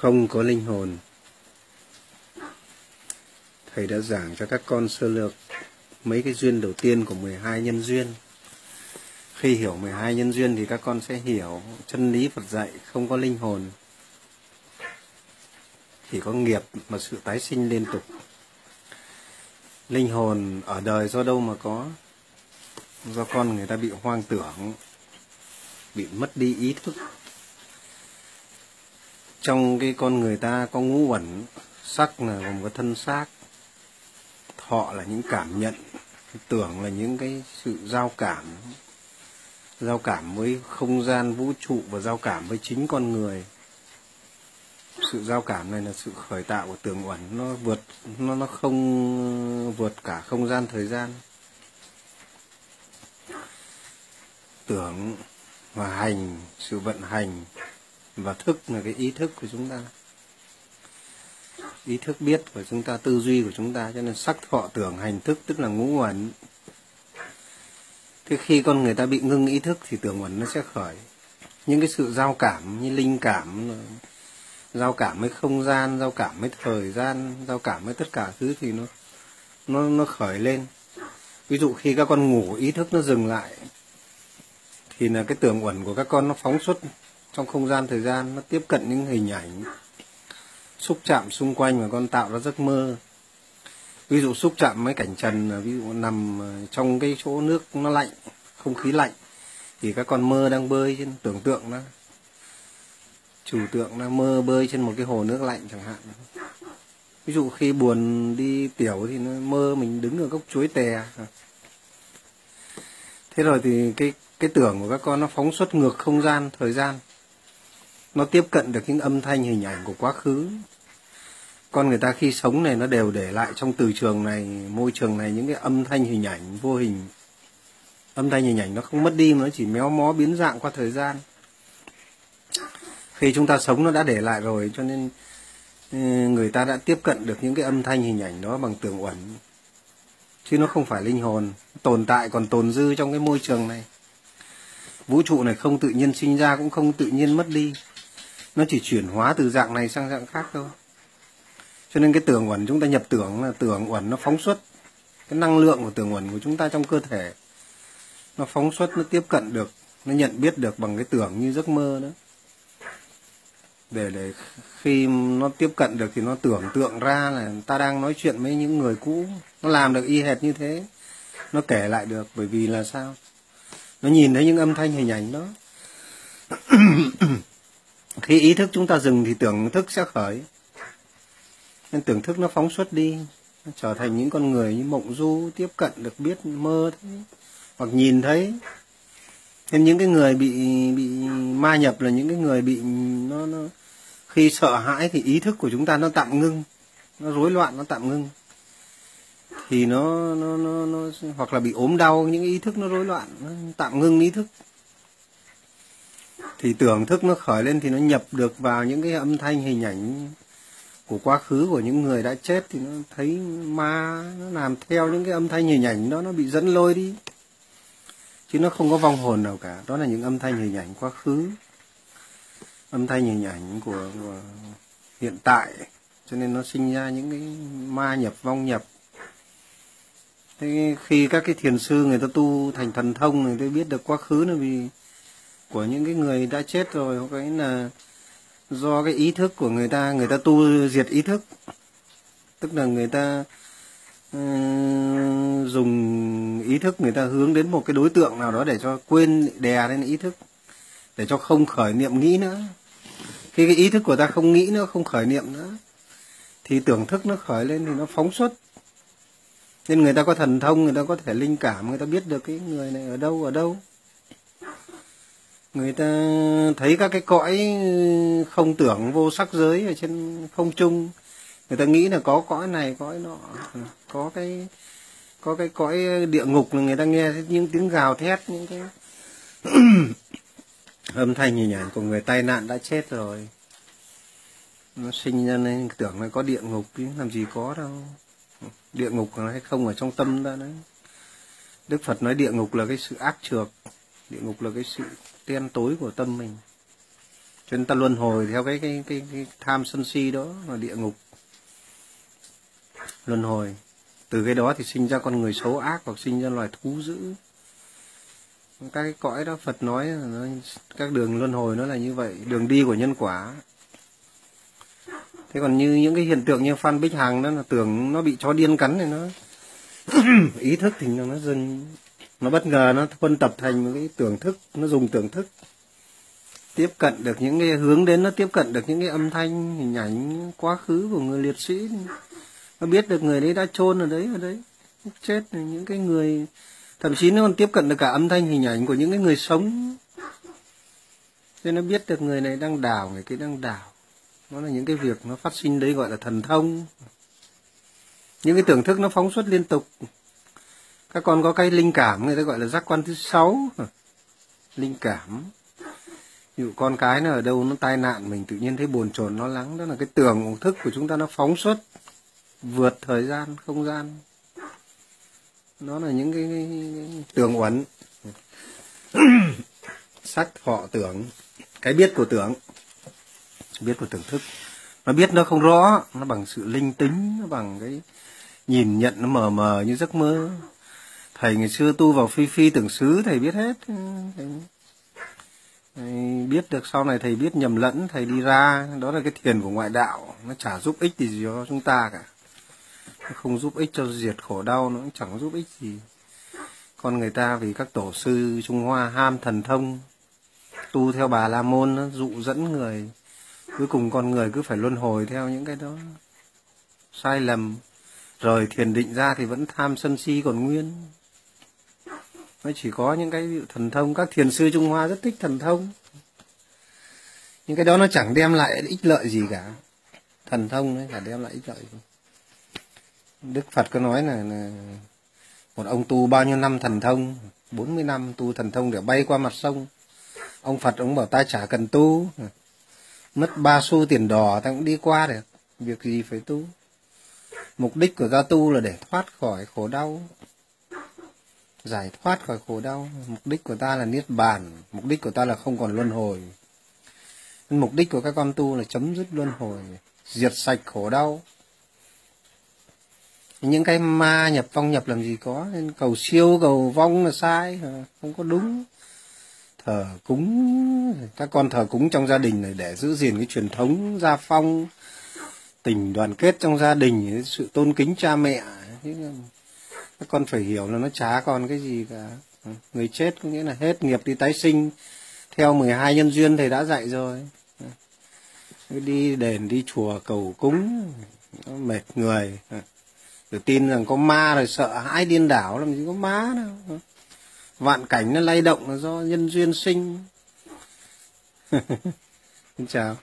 không có linh hồn. Thầy đã giảng cho các con sơ lược mấy cái duyên đầu tiên của 12 nhân duyên. Khi hiểu 12 nhân duyên thì các con sẽ hiểu chân lý Phật dạy không có linh hồn. Chỉ có nghiệp mà sự tái sinh liên tục. Linh hồn ở đời do đâu mà có? Do con người ta bị hoang tưởng, bị mất đi ý thức trong cái con người ta có ngũ uẩn, sắc là gồm có thân xác. Thọ là những cảm nhận, tưởng là những cái sự giao cảm. Giao cảm với không gian vũ trụ và giao cảm với chính con người. Sự giao cảm này là sự khởi tạo của tưởng uẩn. Nó vượt, nó nó không vượt cả không gian thời gian. Tưởng và hành, sự vận hành và thức là cái ý thức của chúng ta. Ý thức biết của chúng ta, tư duy của chúng ta, cho nên sắc thọ tưởng, hành thức, tức là ngũ uẩn. Thế khi con người ta bị ngưng ý thức thì tưởng uẩn nó sẽ khởi. Những cái sự giao cảm như linh cảm, giao cảm với không gian, giao cảm với thời gian, giao cảm với tất cả thứ thì nó nó nó khởi lên. Ví dụ khi các con ngủ, ý thức nó dừng lại, thì là cái tưởng uẩn của các con nó phóng xuất trong không gian thời gian nó tiếp cận những hình ảnh xúc chạm xung quanh mà con tạo ra giấc mơ. Ví dụ xúc chạm mấy cảnh trần ví dụ nằm ờ, trong cái chỗ nước nó lạnh, không khí lạnh, thì các con mơ đang bơi trên, tưởng tượng đó chủ tượng nó mơ bơi trên một cái hồ nước lạnh chẳng hạn. Ví dụ khi buồn đi tiểu thì nó mơ mình đứng ở gốc chuối tè. Thế rồi thì cái cái tưởng của các con nó phóng xuất ngược không gian, thời gian nó tiếp cận được những âm thanh, hình ảnh của quá khứ. Con người ta khi sống này nó đều để lại trong từ trường này, môi trường này những cái âm thanh, hình ảnh, vô hình. Âm thanh, hình ảnh nó không mất đi, mà nó chỉ méo mó, biến dạng qua thời gian. Khi chúng ta sống nó đã để lại rồi, cho nên ừ, người ta đã tiếp cận được những cái âm thanh, hình ảnh đó bằng tưởng uẩn. Chứ nó không phải linh hồn, tồn tại còn tồn dư trong cái môi trường này. Vũ trụ này không tự nhiên sinh ra, cũng không tự nhiên mất đi nó chỉ chuyển hóa từ dạng này sang dạng khác thôi. Cho nên cái tưởng uẩn chúng ta nhập tưởng là tưởng uẩn nó phóng xuất. Cái năng lượng của tưởng uẩn của chúng ta trong cơ thể, nó phóng xuất, nó tiếp cận được, nó nhận biết được bằng cái tưởng như giấc mơ đó. Để để khi nó tiếp cận được thì nó tưởng tượng ra là ta đang nói chuyện với những người cũ. Nó làm được y hệt như thế, nó kể lại được bởi vì là sao? Nó nhìn thấy những âm thanh hình ảnh đó. khi ý thức chúng ta dừng thì tưởng thức sẽ khởi. Nên tưởng thức nó phóng xuất đi nó trở thành những con người như mộng du tiếp cận được biết mơ thấy hoặc nhìn thấy. Nên những cái người bị bị ma nhập là những cái người bị nó nó khi sợ hãi thì ý thức của chúng ta nó tạm ngưng nó rối loạn nó tạm ngưng. Thì nó nó nó, nó hoặc là bị ốm đau những ý thức nó rối loạn nó tạm ngưng ý thức thì tưởng thức nó khởi lên thì nó nhập được vào những cái âm thanh hình ảnh của quá khứ của những người đã chết thì nó thấy ma nó làm theo những cái âm thanh hình ảnh đó nó bị dẫn lôi đi. Chứ nó không có vong hồn nào cả. Đó là những âm thanh hình ảnh quá khứ. Âm thanh hình ảnh của, của hiện tại. Cho nên nó sinh ra những cái ma nhập vong nhập. Thế khi các cái thiền sư người ta tu thành thần thông người ta biết được quá khứ là vì của những cái người đã chết rồi hoặc cái là do cái ý thức của người ta người ta tu diệt ý thức. Tức là người ta uh, dùng ý thức người ta hướng đến một cái đối tượng nào đó để cho quên đè lên ý thức để cho không khởi niệm nghĩ nữa. Khi cái ý thức của ta không nghĩ nữa không khởi niệm nữa thì tưởng thức nó khởi lên thì nó phóng xuất. Nên người ta có thần thông người ta có thể linh cảm người ta biết được cái người này ở đâu ở đâu người ta thấy các cái cõi không tưởng vô sắc giới ở trên không trung. Người ta nghĩ là có cõi này, cõi nọ. Có cái có cái cõi địa ngục là người ta nghe những tiếng gào thét, những cái âm thanh hình ảnh của người tai nạn đã chết rồi. Nó sinh ra nên tưởng là có địa ngục chứ, làm gì có đâu. Địa ngục hay không ở trong tâm ta đấy. Đức phật nói địa ngục là cái sự ác trược địa ngục là cái sự đen tối của tâm mình. Cho nên ta luân hồi theo cái cái cái, cái tham sân si đó là địa ngục. Luân hồi. Từ cái đó thì sinh ra con người xấu ác hoặc sinh ra loài thú dữ. Các cái cõi đó Phật nói là nó, các đường luân hồi nó là như vậy đường đi của nhân quả. Thế còn như những cái hiện tượng như Phan Bích Hằng đó là tưởng nó bị chó điên cắn thì nó ý thức thì nó dừng nó bất ngờ nó phân tập thành một cái tưởng thức, nó dùng tưởng thức. Tiếp cận được những cái hướng đến, nó tiếp cận được những cái âm thanh, hình ảnh, quá khứ của người liệt sĩ. Nó biết được người đấy đã chôn ở đấy ở đấy. Chết những cái người, thậm chí nó còn tiếp cận được cả âm thanh, hình ảnh của những cái người sống. Nên nó biết được người này đang đào người kia đang đào nó là những cái việc nó phát sinh đấy gọi là thần thông. Những cái tưởng thức nó phóng xuất liên tục các con có cái linh cảm người ta gọi là giác quan thứ sáu. Linh cảm. Ví dụ con cái nó ở đâu nó tai nạn mình tự nhiên thấy buồn chồn nó lắng. Đó là cái tưởng thức của chúng ta nó phóng xuất vượt thời gian không gian. Nó là những cái, cái, cái tưởng uẩn. Sắc họ tưởng. Cái biết của tưởng. Biết của tưởng thức. Nó biết nó không rõ nó bằng sự linh tính nó bằng cái nhìn nhận nó mờ mờ như giấc mơ thầy ngày xưa tu vào phi phi tưởng xứ thầy biết hết. Thầy, thầy biết được sau này thầy biết nhầm lẫn thầy đi ra. Đó là cái thiền của ngoại đạo. Nó chả giúp ích gì cho chúng ta cả. Nó không giúp ích cho diệt khổ đau nó cũng chẳng giúp ích gì. Con người ta vì các tổ sư trung hoa ham thần thông tu theo bà la môn nó dụ dẫn người. Cuối cùng con người cứ phải luân hồi theo những cái đó. Sai lầm. Rồi thiền định ra thì vẫn tham sân si còn nguyên nó chỉ có những cái thần thông. Các thiền sư trung hoa rất thích thần thông. Những cái đó nó chẳng đem lại ích lợi gì cả. Thần thông ấy chẳng đem lại ích lợi gì. Đức phật có nói là, là một ông tu bao nhiêu năm thần thông 40 năm tu thần thông để bay qua mặt sông. Ông phật ông bảo ta chả cần tu. Mất ba xu tiền đỏ ta cũng đi qua được. Việc gì phải tu? Mục đích của ta tu là để thoát khỏi khổ đau giải thoát khỏi khổ đau. Mục đích của ta là niết bàn. Mục đích của ta là không còn luân hồi. Mục đích của các con tu là chấm dứt luân hồi, diệt sạch khổ đau. Những cái ma nhập, vong nhập làm gì có. Nên cầu siêu, cầu vong là sai không có đúng. Thờ cúng. Các con thờ cúng trong gia đình này để giữ gìn cái truyền thống gia phong, tình đoàn kết trong gia đình, sự tôn kính cha mẹ các con phải hiểu là nó chả còn cái gì cả. Ừ, người chết có nghĩa là hết nghiệp đi tái sinh. Theo 12 nhân duyên thầy đã dạy rồi. Ừ, đi đền, đi chùa cầu cúng, nó mệt người. Ừ, rồi tin rằng có ma rồi sợ hãi điên đảo làm gì có má đâu. Vạn cảnh nó lay động là do nhân duyên sinh. Xin chào.